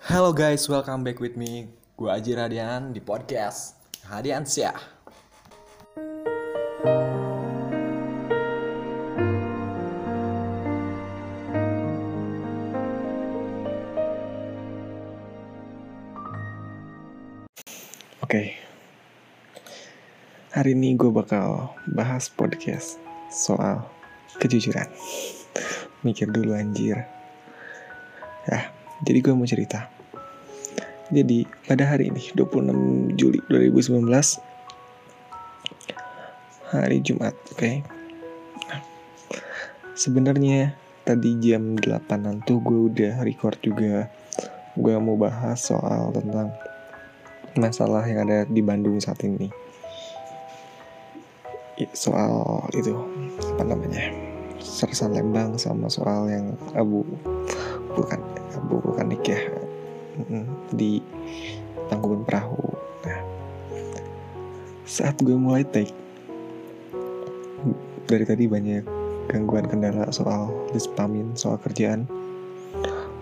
Hello guys, welcome back with me. Gue Aji Radian di podcast Hadian Syah. Oke, hari ini gue bakal bahas podcast soal kejujuran. Mikir dulu anjir. Ya, jadi gue mau cerita. Jadi pada hari ini 26 Juli 2019 hari Jumat, oke. Nah, sebenarnya tadi jam 8 tuh gue udah record juga. Gue mau bahas soal tentang masalah yang ada di Bandung saat ini soal itu apa namanya sersan Lembang sama soal yang abu bukan vulkanik ya di tangkuban perahu nah saat gue mulai take dari tadi banyak gangguan kendala soal dispamin soal kerjaan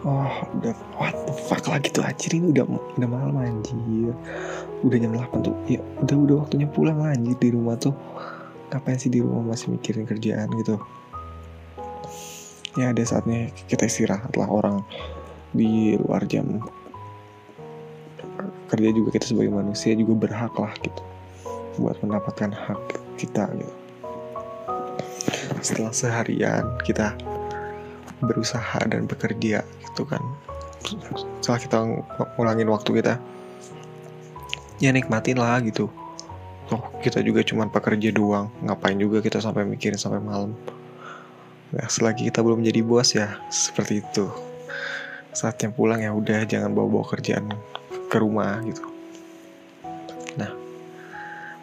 Oh, udah what the fuck lagi tuh anjir ini udah udah malam anjir. Udah jam 8 tuh. Ya udah udah waktunya pulang lah anjir di rumah tuh. Ngapain sih di rumah masih mikirin kerjaan gitu. Ya ada saatnya kita istirahat lah orang di luar jam. Kerja juga kita sebagai manusia juga berhak lah gitu. Buat mendapatkan hak kita gitu. Setelah seharian kita berusaha dan bekerja gitu kan. Setelah kita ngulangin waktu kita ya nikmatin lah gitu. Toh kita juga cuma pekerja doang. Ngapain juga kita sampai mikirin sampai malam nah selagi kita belum jadi bos ya seperti itu. Saatnya pulang ya udah jangan bawa-bawa kerjaan ke rumah gitu. Nah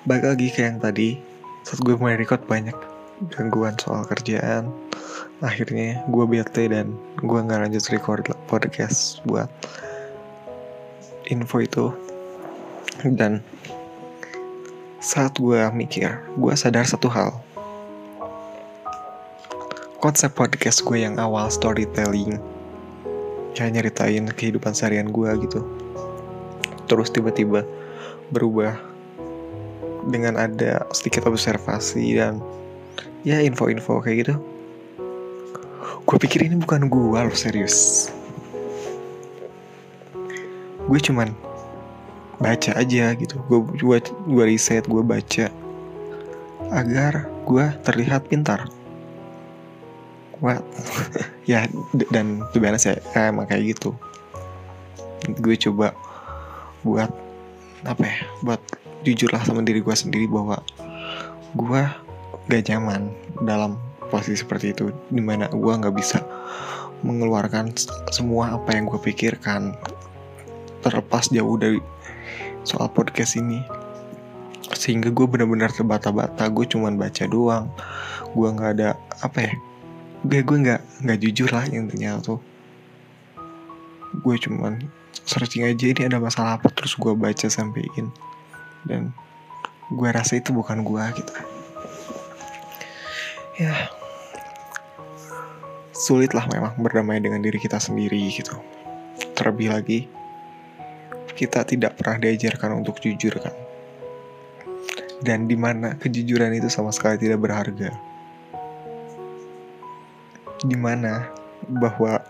balik lagi ke yang tadi. Saat gue mulai record banyak gangguan soal kerjaan akhirnya gue bete dan gue nggak lanjut record podcast buat info itu. Dan saat gue mikir gue sadar satu hal konsep podcast gue yang awal storytelling. Kayak nyeritain kehidupan seharian gue gitu. Terus tiba-tiba berubah dengan ada sedikit observasi dan ya info-info kayak gitu. Gue pikir ini bukan gue loh serius. Gue cuman baca aja gitu. Gue gue gue riset gue baca agar gue terlihat pintar what ya dan tuh biasa saya eh, emang kayak gitu. Gue coba buat apa ya buat jujur lah sama diri gue sendiri bahwa gue gak nyaman dalam posisi seperti itu di mana gue nggak bisa mengeluarkan semua apa yang gue pikirkan terlepas jauh dari soal podcast ini. Sehingga gue benar-benar terbata-bata gue cuman baca doang. Gue nggak ada apa ya gue gue nggak nggak jujur lah intinya tuh. Gue cuman searching aja ini ada masalah apa terus gue baca sampein. Dan gue rasa itu bukan gue gitu. Ya. Sulit lah memang berdamai dengan diri kita sendiri gitu. Terlebih lagi kita tidak pernah diajarkan untuk jujur kan. Dan di mana kejujuran itu sama sekali tidak berharga di mana bahwa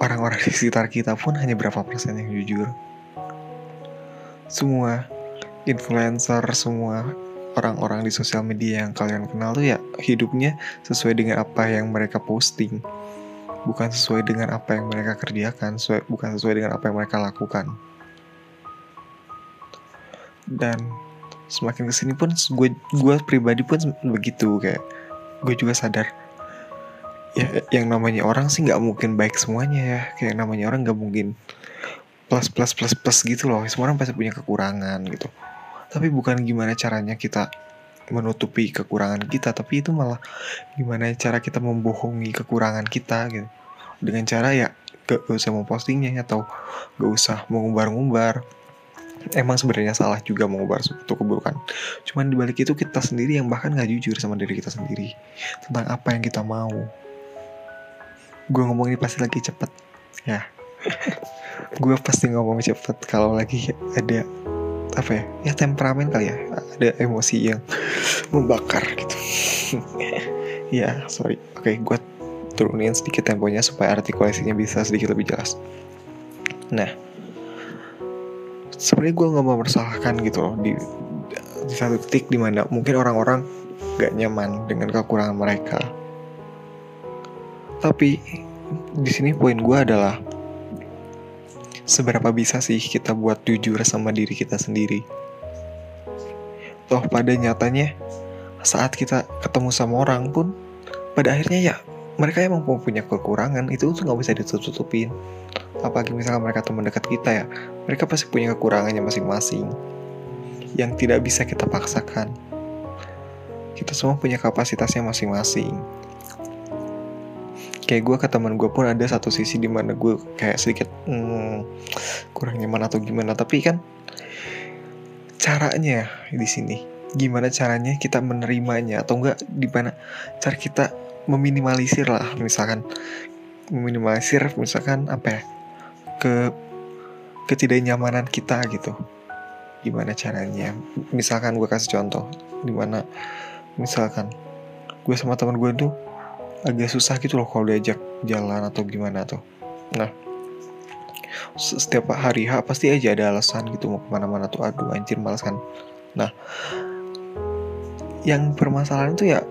orang-orang di sekitar kita pun hanya berapa persen yang jujur? Semua influencer semua orang-orang di sosial media yang kalian kenal tuh ya hidupnya sesuai dengan apa yang mereka posting. Bukan sesuai dengan apa yang mereka kerjakan sesuai, bukan sesuai dengan apa yang mereka lakukan. Dan semakin ke sini pun gue gue pribadi pun begitu kayak gue juga sadar ya yang namanya orang sih nggak mungkin baik semuanya ya. Kayak namanya orang nggak mungkin plus plus plus plus gitu loh. Semua orang pasti punya kekurangan gitu. Tapi bukan gimana caranya kita menutupi kekurangan kita tapi itu malah gimana cara kita membohongi kekurangan kita gitu. Dengan cara ya gak, gak usah mempostingnya atau gak usah mengumbar-ngumbar. Emang sebenarnya salah juga mengubah suatu keburukan. Cuman dibalik itu kita sendiri yang bahkan gak jujur sama diri kita sendiri tentang apa yang kita mau gue ngomong ini pasti lagi cepet. Ya. Gue pasti ngomong cepet kalau lagi ada apa ya ya temperamen kali ya. Ada emosi yang membakar gitu. Ya sorry. Oke gue turunin sedikit temponya supaya artikulasinya bisa sedikit lebih jelas. Nah. Sebenarnya gue nggak mau meresahkan gitu loh di di satu titik di mana mungkin orang-orang gak nyaman dengan kekurangan mereka tapi di sini poin gue adalah seberapa bisa sih kita buat jujur sama diri kita sendiri. Toh pada nyatanya saat kita ketemu sama orang pun pada akhirnya ya mereka emang punya kekurangan itu tuh nggak bisa ditutup-tutupin. Apalagi misalnya mereka teman dekat kita ya mereka pasti punya kekurangannya masing-masing yang tidak bisa kita paksakan. Kita semua punya kapasitasnya masing-masing kayak gue ke teman gue pun ada satu sisi di mana gue kayak sedikit hmm, kurang nyaman atau gimana. Tapi kan caranya di sini gimana caranya kita menerimanya atau enggak di mana cara kita meminimalisir lah misalkan meminimalisir misalkan apa ya ke ketidaknyamanan kita gitu. Gimana caranya? Misalkan gue kasih contoh di mana misalkan gue sama teman gue tuh agak susah gitu loh kalau diajak jalan atau gimana tuh. Nah setiap hari H pasti aja ada alasan gitu mau ke mana-mana tuh. Aduh anjir males kan. Nah yang permasalahan tuh ya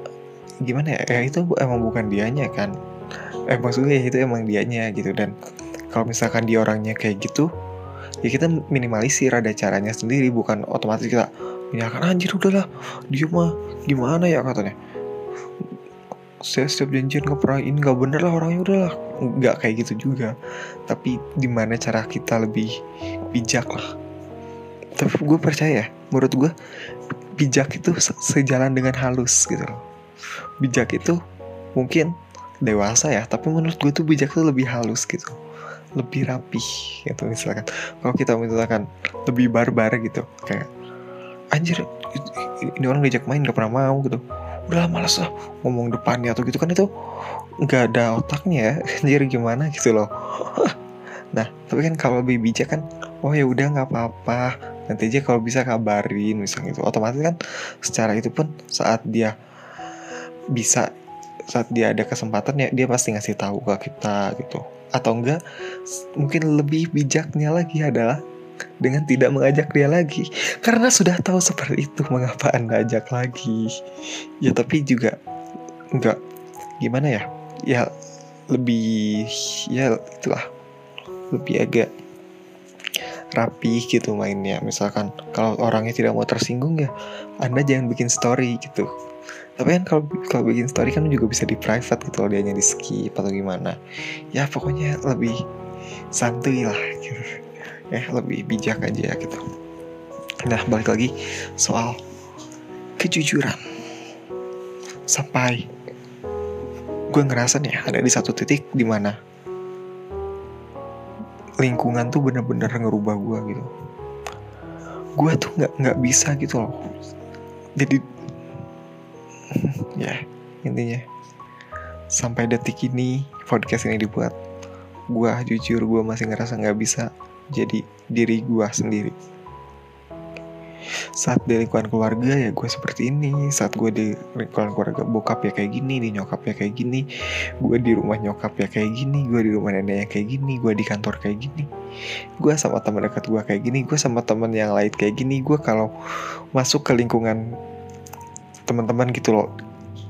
gimana ya, ya itu emang bukan dianya kan. Eh maksudnya itu emang dianya gitu. Dan kalau misalkan dia orangnya kayak gitu ya kita minimalisir ada caranya sendiri. Bukan otomatis kita menyalahkan anjir udahlah. Dia mah gimana ya katanya saya setiap janjian ini nggak bener lah orangnya udahlah. Nggak kayak gitu juga. Tapi di mana cara kita lebih bijak lah. Tapi gue percaya menurut gue bijak itu sejalan dengan halus gitu loh. Bijak itu mungkin dewasa ya tapi menurut gue tuh bijak itu lebih halus gitu. Lebih rapi gitu misalkan. Kalau kita misalkan lebih barbar gitu kayak anjir ini orang diajak main gak pernah mau gitu udah malas lah. Ngomong depannya atau gitu kan itu nggak ada otaknya ya. Jadi gimana gitu loh. Nah tapi kan kalau lebih bijak kan oh ya udah nggak apa-apa. Nanti aja kalau bisa kabarin misalnya itu otomatis kan secara itu pun saat dia bisa saat dia ada kesempatan ya dia pasti ngasih tahu ke kita gitu. Atau enggak mungkin lebih bijaknya lagi adalah dengan tidak mengajak dia lagi. Karena sudah tahu seperti itu mengapa anda ajak lagi? Ya tapi juga enggak. Gimana ya? Ya lebih ya itulah. Lebih agak rapi gitu mainnya. Misalkan kalau orangnya tidak mau tersinggung ya anda jangan bikin story gitu. Tapi kan kalau kalau bikin story kan juga bisa di private gitu loh dianya di skip atau gimana. Ya pokoknya lebih santuy lah gitu ya lebih bijak aja gitu nah balik lagi soal kejujuran. Sampai gue ngerasa nih ada di satu titik di mana lingkungan tuh bener-bener ngerubah gue gitu. Gue tuh nggak nggak bisa gitu loh. Jadi ya intinya sampai detik ini podcast ini dibuat gue jujur gue masih ngerasa nggak bisa jadi diri gue sendiri. Saat di lingkungan keluarga ya gue seperti ini. Saat gue di lingkungan keluarga bokap ya kayak gini di nyokap ya kayak gini. Gue di rumah nyokap ya kayak gini gue di rumah nenek ya kayak gini gue di kantor kayak gini. Gue sama teman dekat gue kayak gini gue sama teman yang lain kayak gini. Gue kalau masuk ke lingkungan teman-teman gitu loh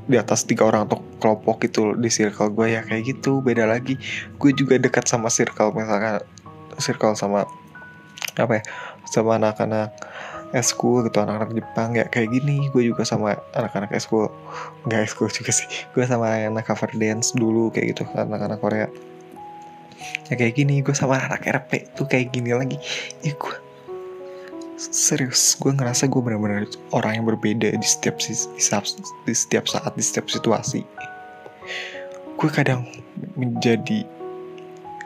di atas tiga orang atau kelompok gitu di circle gue ya kayak gitu beda lagi. Gue juga dekat sama circle misalkan circle sama apa ya sama anak-anak eskul gitu anak-anak Jepang ya kayak gini. Gue juga sama anak-anak eskul nggak eskul juga sih. Gue sama anak cover dance dulu kayak gitu anak-anak Korea. Ya kayak gini gue sama anak RP tuh kayak gini lagi. Ya gue serius gue ngerasa gue benar-benar orang yang berbeda di setiap di setiap, di setiap saat di setiap situasi. Gue kadang menjadi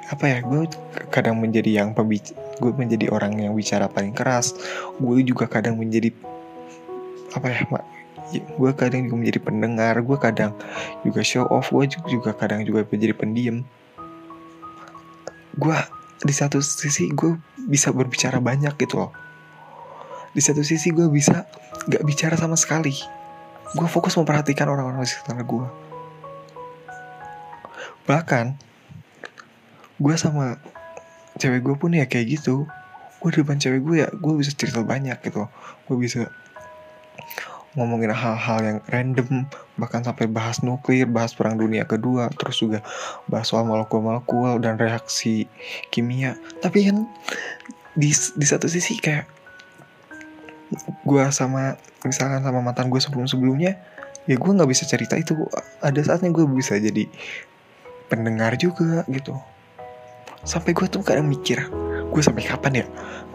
apa ya gue kadang menjadi yang pembicara gue menjadi orang yang bicara paling keras. Gue juga kadang menjadi apa ya mak gue kadang juga menjadi pendengar gue kadang juga show off gue juga kadang juga menjadi pendiam. Gue di satu sisi gue bisa berbicara banyak gitu loh. Di satu sisi gue bisa gak bicara sama sekali. Gue fokus memperhatikan orang-orang di sekitar gue bahkan gue sama cewek gue pun ya kayak gitu. Gue di depan cewek gue ya gue bisa cerita banyak gitu. Gue bisa ngomongin hal-hal yang random bahkan sampai bahas nuklir bahas perang dunia kedua terus juga bahas soal molekul-molekul dan reaksi kimia. Tapi kan di di satu sisi kayak gue sama misalkan sama mantan gue sebelum sebelumnya ya gue nggak bisa cerita itu. Ada saatnya gue bisa jadi pendengar juga gitu sampai gue tuh kadang mikir gue sampai kapan ya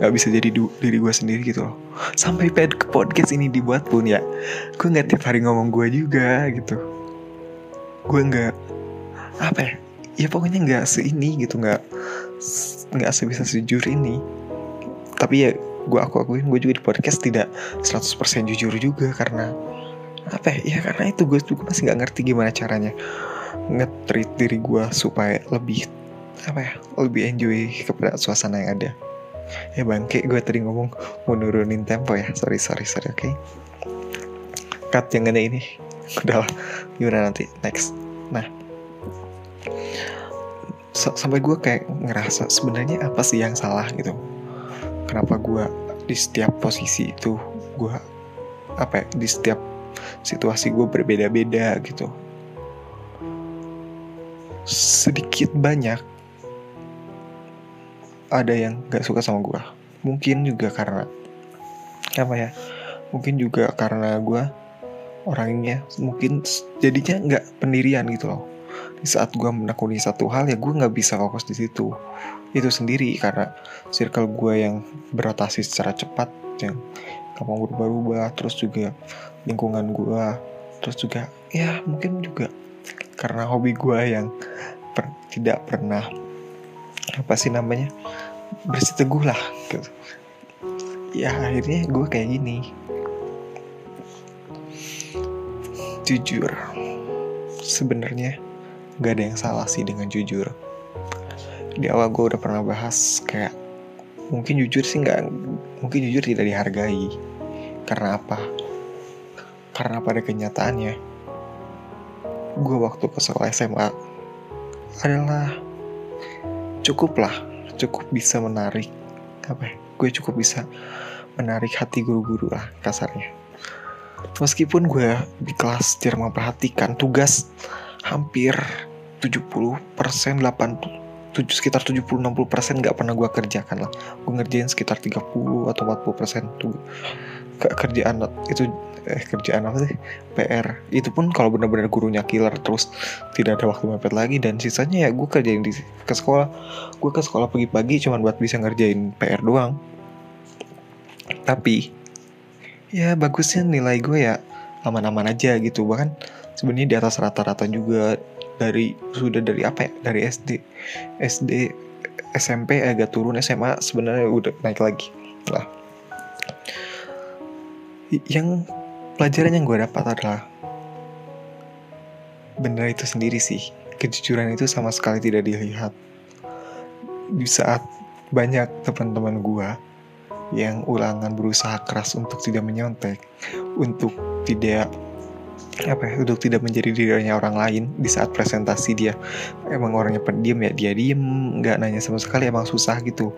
nggak bisa jadi du- diri gue sendiri gitu loh. Sampai ke podcast ini dibuat pun ya gue nggak tiap hari ngomong gue juga gitu. Gue nggak apa ya ya pokoknya nggak seini gitu nggak nggak sebisa sejujur ini. Tapi ya gue aku akuin gue juga di podcast tidak 100% jujur juga karena apa ya, ya karena itu gue juga masih nggak ngerti gimana caranya nge-treat diri gue supaya lebih apa ya lebih enjoy kepada suasana yang ada. Ya bangke gue tadi ngomong mau nurunin tempo ya. Sorry sorry sorry oke. Okay? cut yang ada ini. Udah gimana nanti? Next. Nah. S- sampai gue kayak ngerasa sebenarnya apa sih yang salah gitu? Kenapa gue di setiap posisi itu gue apa ya di setiap situasi gue berbeda-beda gitu? Sedikit banyak ada yang gak suka sama gue mungkin juga karena apa ya mungkin juga karena gue orangnya mungkin jadinya nggak pendirian gitu loh. Di saat gue menekuni satu hal ya gue nggak bisa fokus di situ. Itu sendiri karena circle gue yang berotasi secara cepat yang gampang berubah-ubah terus juga lingkungan gue terus juga ya mungkin juga karena hobi gue yang per- tidak pernah apa sih namanya bersiteguh lah. Gitu. ya akhirnya gue kayak gini. Jujur sebenarnya gak ada yang salah sih dengan jujur. Di awal gue udah pernah bahas kayak mungkin jujur sih nggak mungkin jujur tidak dihargai. Karena apa? Karena pada kenyataannya gue waktu ke sekolah SMA adalah cukup lah cukup bisa menarik apa ya gue cukup bisa menarik hati guru-guru lah kasarnya. Meskipun gue di kelas jarang memperhatikan tugas hampir 70% 80 tujuh, sekitar 70-60% nggak pernah gue kerjakan lah. Gue ngerjain sekitar 30 atau 40% tuh ke kerjaan itu eh kerjaan apa sih? PR itu pun kalau benar-benar gurunya killer terus tidak ada waktu mepet lagi dan sisanya ya gue kerjain di ke sekolah. Gue ke sekolah pagi-pagi cuma buat bisa ngerjain PR doang. Tapi ya bagusnya nilai gue ya aman-aman aja gitu. Bahkan sebenarnya di atas rata-rata juga dari sudah dari apa ya? Dari SD SD SMP agak turun SMA sebenarnya udah naik lagi lah yang pelajaran yang gue dapat adalah benar itu sendiri sih. Kejujuran itu sama sekali tidak dilihat. Di saat banyak teman-teman gue yang ulangan berusaha keras untuk tidak menyontek untuk tidak apa ya untuk tidak menjadi dirinya orang lain di saat presentasi dia emang orangnya pendiam ya dia diem nggak nanya sama sekali emang susah gitu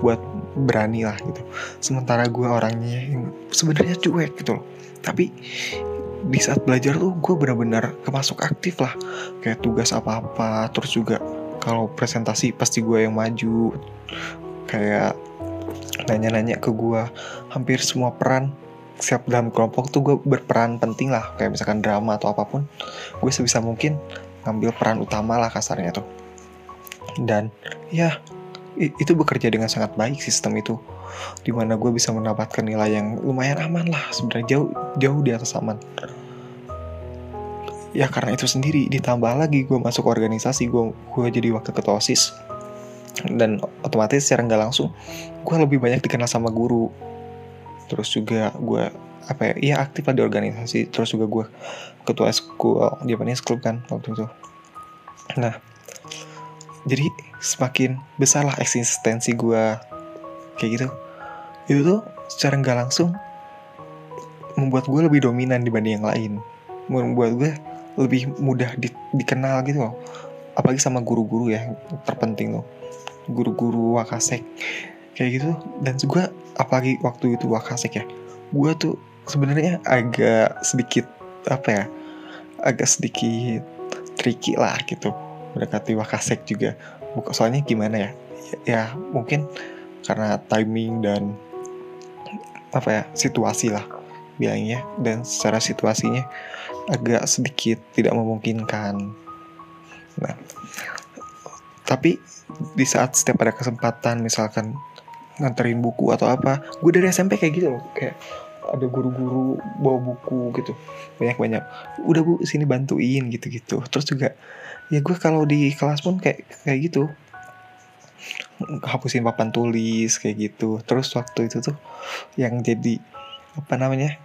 buat berani lah gitu. Sementara gue orangnya yang sebenarnya cuek gitu loh. Tapi di saat belajar tuh gue benar-benar kemasuk aktif lah. Kayak tugas apa-apa terus juga kalau presentasi pasti gue yang maju. Kayak nanya-nanya ke gue hampir semua peran siap dalam kelompok tuh gue berperan penting lah. Kayak misalkan drama atau apa pun gue sebisa mungkin ngambil peran utama lah kasarnya tuh. Dan ya itu bekerja dengan sangat baik sistem itu di mana gue bisa mendapatkan nilai yang lumayan aman lah sebenarnya jauh jauh di atas aman. Ya karena itu sendiri ditambah lagi gue masuk organisasi gue gue jadi wakil ketua osis. Dan otomatis secara nggak langsung gue lebih banyak dikenal sama guru. Terus juga gue apa ya iya aktif lah di organisasi. Terus juga gue ketua school Japanese club kan waktu itu. Nah jadi semakin besar lah eksistensi gue kayak gitu. Itu tuh secara nggak langsung membuat gue lebih dominan dibanding yang lain. Membuat gue lebih mudah di- dikenal gitu loh. Apalagi sama guru-guru ya terpenting tuh. Guru-guru wakasek. Kayak gitu. Dan juga apalagi waktu itu wakasek ya gue tuh sebenarnya agak sedikit apa ya agak sedikit tricky lah gitu mendekati wakasek juga. Soalnya gimana ya? Ya, mungkin karena timing dan apa ya situasi lah bilangnya. Dan secara situasinya agak sedikit tidak memungkinkan. Nah tapi di saat setiap ada kesempatan misalkan nganterin buku atau apa gue dari SMP kayak gitu loh. Kayak ada guru-guru bawa buku gitu. Banyak-banyak. Udah bu sini bantuin gitu-gitu. Terus juga ya gue kalau di kelas pun kayak kayak gitu. Hapusin papan tulis kayak gitu. Terus waktu itu tuh yang jadi apa namanya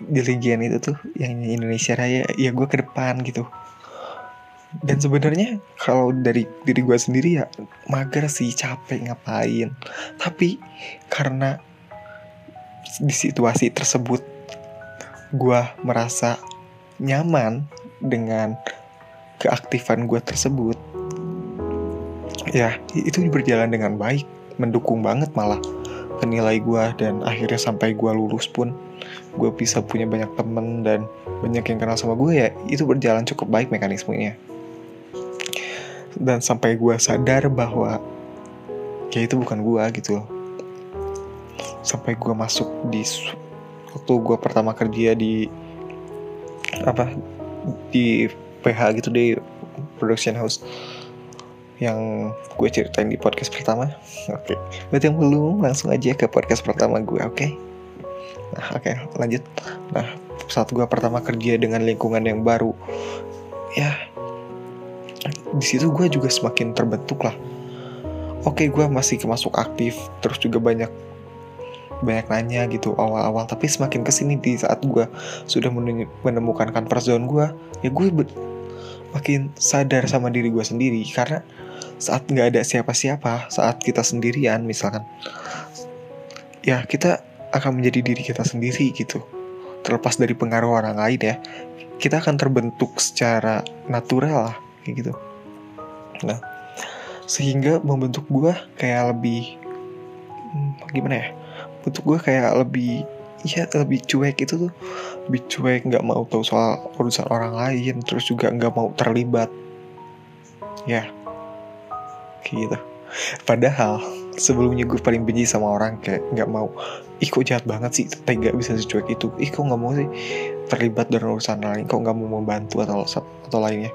dirigen itu tuh yang Indonesia Raya ya gue ke depan gitu. Dan sebenarnya kalau dari diri gue sendiri ya mager sih capek ngapain. Tapi karena di situasi tersebut gue merasa nyaman dengan keaktifan gue tersebut. Ya itu berjalan dengan baik mendukung banget malah ke nilai gue dan akhirnya sampai gue lulus pun gue bisa punya banyak temen dan banyak yang kenal sama gue ya itu berjalan cukup baik mekanismenya. Dan sampai gue sadar bahwa ya itu bukan gue gitu loh. Sampai gue masuk di waktu gue pertama kerja di apa di PH gitu di production house yang gue ceritain di podcast pertama. Oke. Buat yang belum langsung aja ke podcast pertama gue oke? Nah oke lanjut. Nah saat gue pertama kerja dengan lingkungan yang baru ya di situ gue juga semakin terbentuk lah. Oke gue masih masuk aktif terus juga banyak banyak nanya gitu awal-awal tapi semakin ke sini di saat gue sudah menemukan comfort zone gue ya gue makin sadar sama diri gue sendiri. Karena saat nggak ada siapa-siapa saat kita sendirian misalkan ya kita akan menjadi diri kita sendiri gitu. Terlepas dari pengaruh orang lain ya kita akan terbentuk secara natural lah kayak gitu. Nah sehingga membentuk gua kayak lebih hmm, gimana ya? Bentuk gua kayak lebih ya lebih cuek itu tuh. Lebih cuek nggak mau tahu soal urusan orang lain terus juga nggak mau terlibat. Ya kayak gitu. Padahal sebelumnya gue paling benci sama orang kayak nggak mau. Ih kok jahat banget sih tega bisa secuek itu. Ih kok nggak mau sih terlibat dalam urusan lain? Kok nggak mau membantu atau atau lainnya?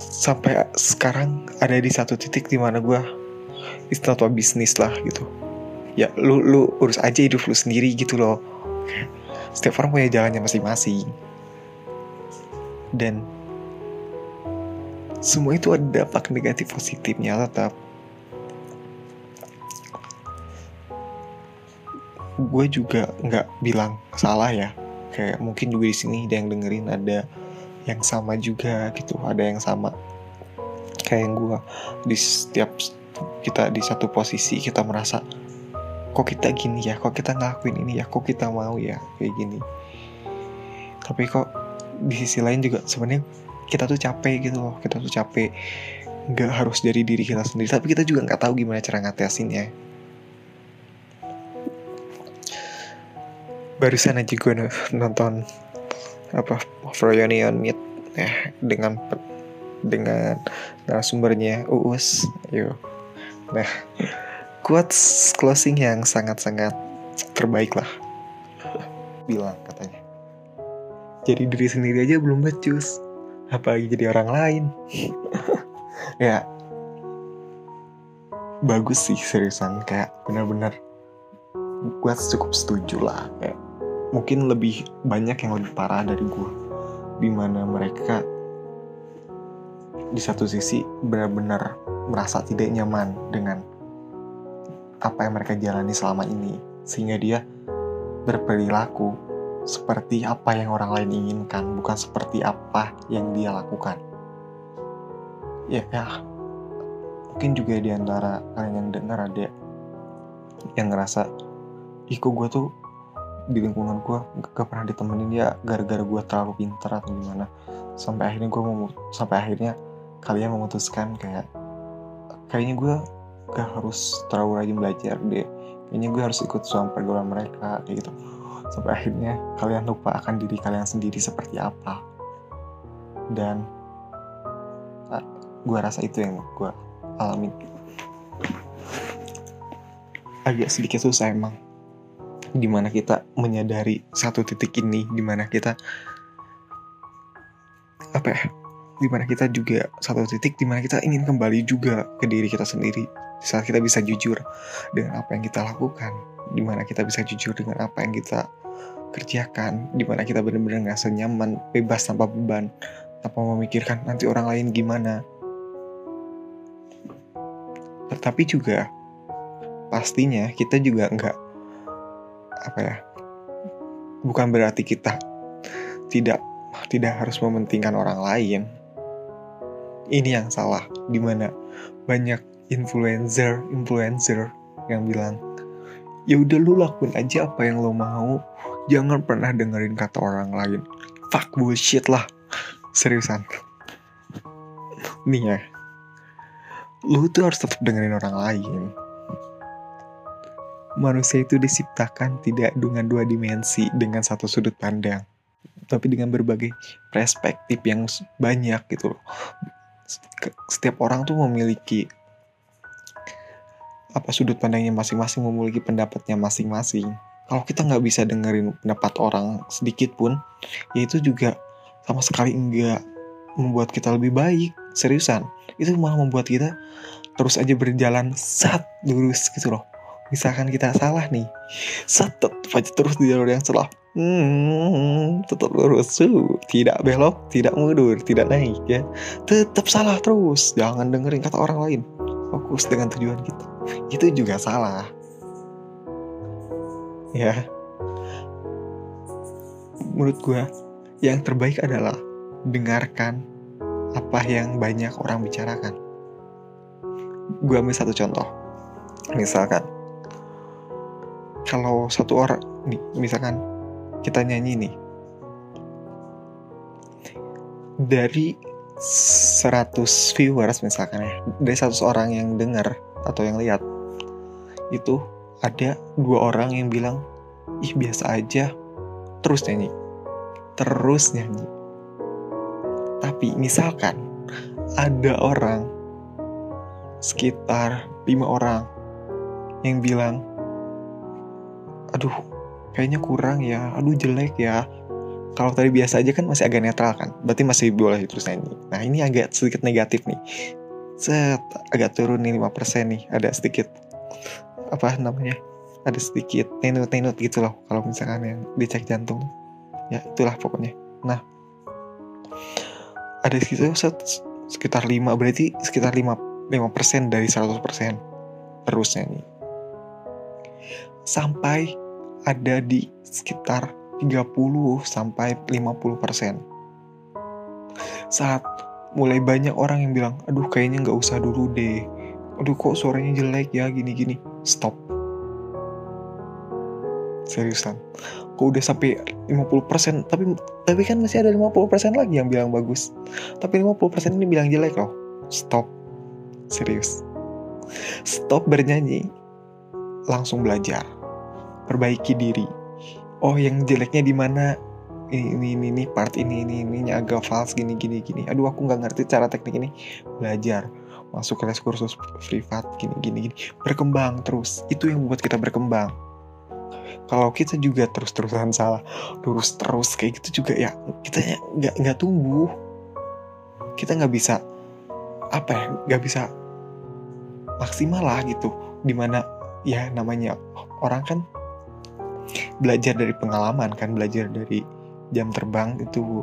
Sampai sekarang ada di satu titik di mana gue it's not a lah gitu ya lu lu urus aja hidup lu sendiri gitu loh. Setiap orang punya jalannya masing-masing. Dan semua itu ada dampak negatif positifnya tetap. Gue juga nggak bilang salah ya. Kayak mungkin juga di sini ada yang dengerin ada yang sama juga gitu ada yang sama kayak yang gue di setiap kita di satu posisi kita merasa kok kita gini ya? Kok kita ngelakuin ini ya? Kok kita mau ya? Kayak gini. Tapi kok di sisi lain juga sebenarnya kita tuh capek gitu loh. Kita tuh capek nggak harus dari diri kita sendiri. Tapi kita juga nggak tahu gimana cara ngatasinnya. Barusan aja gue nonton apa Froyonion Meet ya dengan dengan narasumbernya Uus. Yuk nah quotes closing yang sangat-sangat terbaik lah. Bilang katanya. Jadi diri sendiri aja belum becus. Apalagi jadi orang lain. Ya. Bagus sih seriusan. Kayak benar-benar gue cukup setuju lah. Kayak mungkin lebih banyak yang lebih parah dari gue di mana mereka di satu sisi benar-benar merasa tidak nyaman dengan apa yang mereka jalani selama ini sehingga dia berperilaku seperti apa yang orang lain inginkan bukan seperti apa yang dia lakukan. Ya ya. Mungkin juga di antara kalian yang dengar ada yang ngerasa kok gue tuh di lingkungan gue gak pernah ditemenin ya gara-gara gue terlalu pintar atau gimana. Sampai akhirnya gue sampai akhirnya kalian memutuskan kayak kayaknya gue gak harus terlalu rajin belajar deh. Kayaknya gue harus ikut sama pergaulan mereka kayak gitu. Sampai akhirnya kalian lupa akan diri kalian sendiri seperti apa. Dan gue rasa itu yang gue alami. Agak sedikit susah emang. Di mana kita menyadari satu titik ini di mana kita apa ya di mana kita juga satu titik di mana kita ingin kembali juga ke diri kita sendiri saat kita bisa jujur dengan apa yang kita lakukan di mana kita bisa jujur dengan apa yang kita kerjakan di mana kita benar-benar nggak senyaman bebas tanpa beban tanpa memikirkan nanti orang lain gimana. Tetapi juga pastinya kita juga nggak apa ya bukan berarti kita tidak tidak harus mementingkan orang lain. Ini yang salah di mana banyak influencer influencer yang bilang ya udah lu lakuin aja apa yang lo mau. Jangan pernah dengerin kata orang lain. Fuck bullshit lah. Seriusan. Nih ya. Lu tuh harus tetap dengerin orang lain. Manusia itu diciptakan tidak dengan dua dimensi dengan satu sudut pandang tapi dengan berbagai perspektif yang banyak gitu loh. Setiap orang tuh memiliki apa sudut pandangnya masing-masing memiliki pendapatnya masing-masing. Kalau kita nggak bisa dengerin pendapat orang sedikit pun ya itu juga sama sekali enggak membuat kita lebih baik seriusan. Itu malah membuat kita terus aja berjalan sat lurus gitu loh. Misalkan kita salah nih sat tetap aja terus di jalur yang salah. Hmm, tetap lurus. Tidak belok tidak mundur tidak naik ya. Tetap salah terus. Jangan dengerin kata orang lain fokus dengan tujuan kita. Itu juga salah. Ya. Menurut gue yang terbaik adalah dengarkan apa yang banyak orang bicarakan. Gue ambil satu contoh. Misalkan kalau satu orang nih misalkan kita nyanyi nih. Dari 100 viewers misalkan ya. Dari 100 orang yang dengar atau yang lihat itu ada dua orang yang bilang ih biasa aja. Terus nyanyi. Terus nyanyi. Tapi misalkan ada orang sekitar lima orang yang bilang aduh kayaknya kurang ya. Aduh jelek ya kalau tadi biasa aja kan masih agak netral kan berarti masih boleh terus nyanyi. Nah ini agak sedikit negatif nih. Set agak turun nih 5% nih ada sedikit apa namanya ada sedikit tenut-tenut gitu loh kalau misalkan yang dicek jantung. Ya itulah pokoknya. Nah ada sekitar sekitar 5 berarti sekitar 5 5% dari 100% terus nyanyi. Sampai ada di sekitar 30 sampai 50%. Saat mulai banyak orang yang bilang, aduh kayaknya nggak usah dulu deh. Aduh kok suaranya jelek ya gini-gini. Stop. Seriusan. Kok udah sampai 50%, tapi tapi kan masih ada 50% lagi yang bilang bagus. Tapi 50% ini bilang jelek loh. Stop. Serius. Stop bernyanyi. Langsung belajar. Perbaiki diri. Oh, yang jeleknya di mana? Ini, ini, ini, part ini, ini, ini, agak false, gini, gini, gini. Aduh, aku nggak ngerti cara teknik ini. Belajar. Masuk kelas kursus privat, gini, gini, gini. Berkembang terus. Itu yang membuat kita berkembang. Kalau kita juga terus-terusan salah, lurus terus kayak gitu juga ya, kita nggak nggak tumbuh. Kita nggak bisa apa ya, nggak bisa maksimal lah gitu. Di mana ya namanya orang kan belajar dari pengalaman kan belajar dari jam terbang itu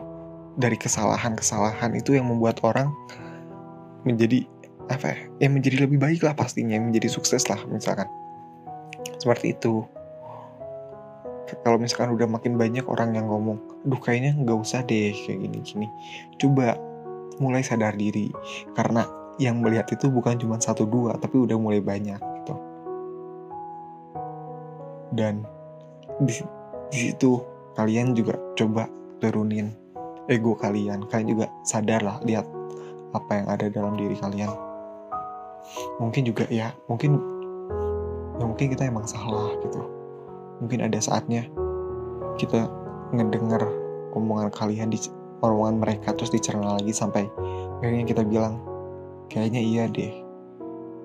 dari kesalahan-kesalahan itu yang membuat orang menjadi apa ya yang menjadi lebih baik lah pastinya menjadi sukses lah misalkan. Seperti itu. Kalau misalkan udah makin banyak orang yang ngomong aduh kayaknya nggak usah deh kayak gini gini coba mulai sadar diri karena yang melihat itu bukan cuma satu dua tapi udah mulai banyak gitu. Dan di, di situ kalian juga coba turunin ego kalian. Kalian juga sadar lah lihat apa yang ada dalam diri kalian. Mungkin juga ya mungkin ya mungkin kita emang salah gitu. Mungkin ada saatnya kita ngedenger omongan kalian di omongan mereka terus dicerna lagi sampai akhirnya kita bilang kayaknya iya deh.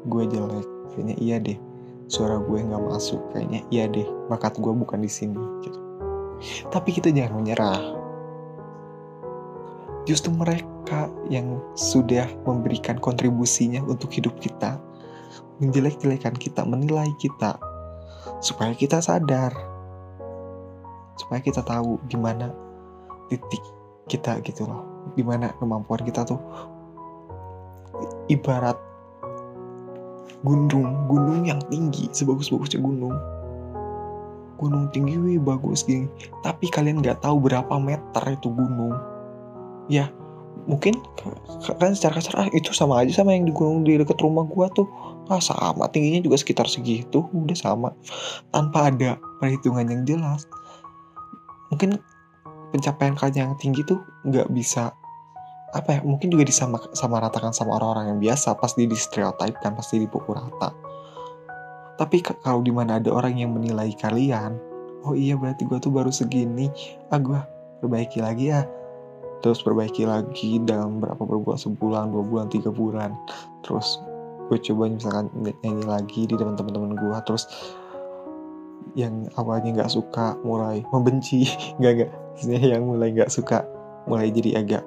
Gue jelek. Kayaknya iya deh suara gue nggak masuk kayaknya. Iya deh bakat gue bukan di sini gitu. Tapi kita jangan menyerah. Justru mereka yang sudah memberikan kontribusinya untuk hidup kita menjelek-jelekan kita menilai kita supaya kita sadar supaya kita tahu gimana titik kita gitu loh di mana kemampuan kita tuh ibarat gunung gunung yang tinggi sebagus-bagusnya gunung. Gunung tinggi wih bagus gini tapi kalian nggak tahu berapa meter itu gunung. Ya mungkin kan secara kasar ah itu sama aja sama yang di gunung di dekat rumah gua tuh. Ah sama tingginya juga sekitar segitu. Udah sama. Tanpa ada perhitungan yang jelas. Mungkin pencapaian kalian yang tinggi tuh nggak bisa apa ya mungkin juga disama sama ratakan sama orang-orang yang biasa pasti di stereotype kan pasti dipukul rata. Tapi kalau di mana ada orang yang menilai kalian oh iya berarti gue tuh baru segini. Ah gue perbaiki lagi ya terus perbaiki lagi dalam berapa berbulan sebulan dua bulan tiga bulan. Terus gue coba misalkan nyanyi lagi di depan teman-teman gue terus yang awalnya nggak suka mulai membenci. Nggak nggak yang mulai nggak suka mulai jadi agak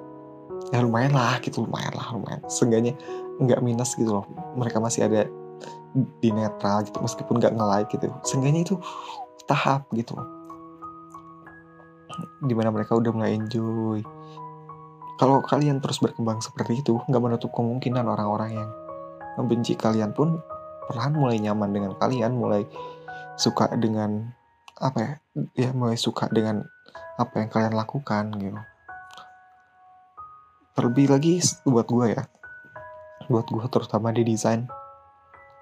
ya lumayan lah gitu lumayan lah lumayan. Seenggaknya nggak minus gitu loh. Mereka masih ada di netral gitu meskipun nggak nge-like gitu. Seenggaknya itu tahap gitu di mana mereka udah mulai enjoy. Kalau kalian terus berkembang seperti itu nggak menutup kemungkinan orang-orang yang membenci kalian pun perlahan mulai nyaman dengan kalian mulai suka dengan apa ya ya mulai suka dengan apa yang kalian lakukan gitu terlebih lagi buat gue ya. Buat gue terutama di desain.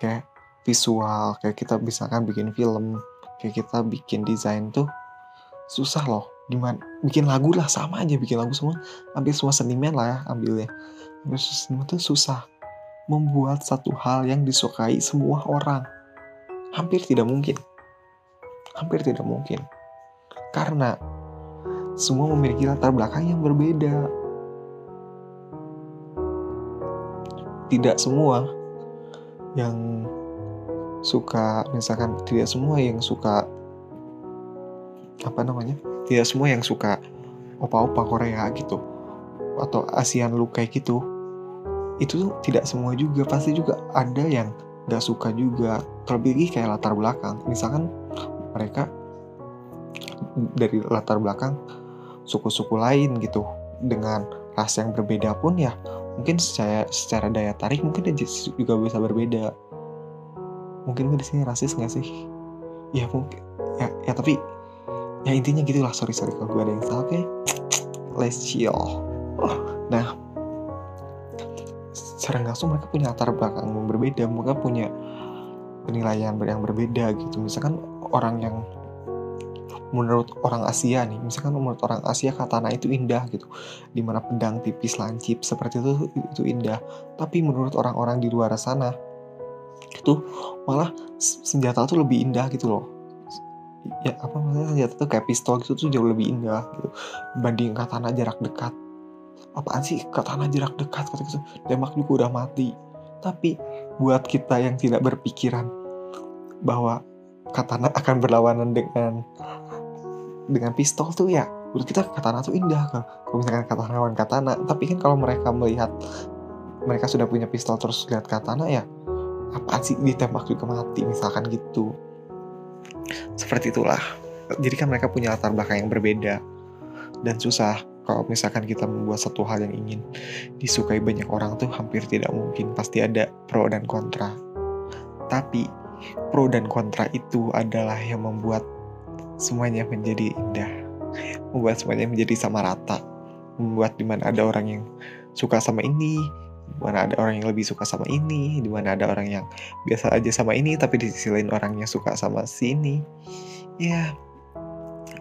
Kayak visual kayak kita bisa kan bikin film kayak kita bikin desain tuh susah loh. Gimana bikin lagu lah sama aja bikin lagu semua. Hampir semua seniman lah ya ambilnya. Hampir semua tuh susah membuat satu hal yang disukai semua orang. Hampir tidak mungkin. Hampir tidak mungkin. Karena semua memiliki latar belakang yang berbeda tidak semua yang suka misalkan tidak semua yang suka apa namanya? Tidak semua yang suka opa-opa Korea gitu atau ASEAN look kayak gitu itu tidak semua juga. Pasti juga ada yang nggak suka juga terlebih kayak latar belakang. Misalkan mereka dari latar belakang suku-suku lain gitu dengan ras yang berbeda pun ya mungkin secara secara daya tarik mungkin juga bisa berbeda. Mungkin di sini rasis nggak sih? Ya mungkin ya, ya tapi ya intinya gitulah. Sorry sorry kalau gue ada yang salah oke? Okay? let's chill. Nah. Secara langsung mereka punya latar belakang yang berbeda mereka punya penilaian yang berbeda gitu. Misalkan orang yang menurut orang Asia nih misalkan menurut orang Asia katana itu indah gitu. Di mana pedang tipis lancip seperti itu itu indah. Tapi menurut orang-orang di luar sana itu malah senjata tuh lebih indah gitu loh. Ya apa maksudnya? Senjata tuh kayak pistol gitu tuh jauh lebih indah gitu. Dibanding katana jarak dekat. Apaan sih katana jarak dekat kata gitu. Tembak juga udah mati. Tapi buat kita yang tidak berpikiran bahwa katana akan berlawanan dengan dengan pistol tuh ya menurut kita katana tuh indah kan. Kalau misalkan katana lawan katana tapi kan kalau mereka melihat mereka sudah punya pistol terus lihat katana ya apa sih ditembak juga mati misalkan gitu. Seperti itulah. Jadi kan mereka punya latar belakang yang berbeda dan susah kalau misalkan kita membuat satu hal yang ingin disukai banyak orang tuh hampir tidak mungkin pasti ada pro dan kontra. Tapi pro dan kontra itu adalah yang membuat semuanya menjadi indah membuat semuanya menjadi sama rata membuat di mana ada orang yang suka sama ini Di mana ada orang yang lebih suka sama ini, di mana ada orang yang biasa aja sama ini, tapi di sisi lain orangnya suka sama sini. Ya,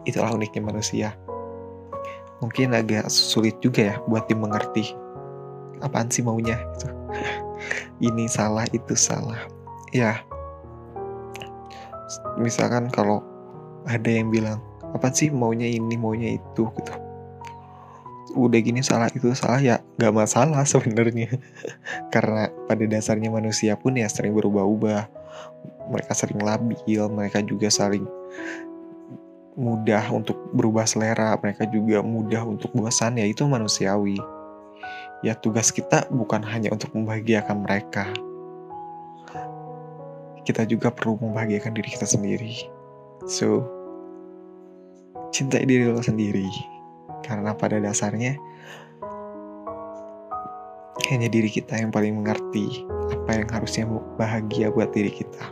itulah uniknya manusia. Mungkin agak sulit juga ya buat dimengerti. Apaan sih maunya gitu. ini salah, itu salah. Ya, misalkan kalau ada yang bilang, apa sih maunya ini, maunya itu? Gitu. Udah gini salah itu salah ya gak masalah sebenarnya. Karena pada dasarnya manusia pun ya sering berubah-ubah. Mereka sering labil mereka juga saling mudah untuk berubah selera mereka juga mudah untuk bosan ya itu manusiawi. Ya tugas kita bukan hanya untuk membahagiakan mereka. Kita juga perlu membahagiakan diri kita sendiri so cintai diri lo sendiri karena pada dasarnya hanya diri kita yang paling mengerti apa yang harusnya bahagia buat diri kita.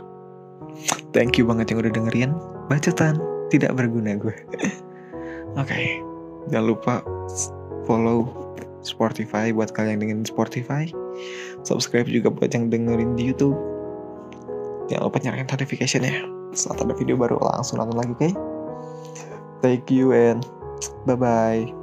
Thank you banget yang udah dengerin bacotan tidak berguna gue. Oke, okay. jangan lupa follow Spotify buat kalian yang dengerin Spotify. Subscribe juga buat yang dengerin di YouTube. Jangan lupa nyalain notification ya. Saat ada video baru langsung nonton lagi, oke? Okay? Thank you and Bye bye.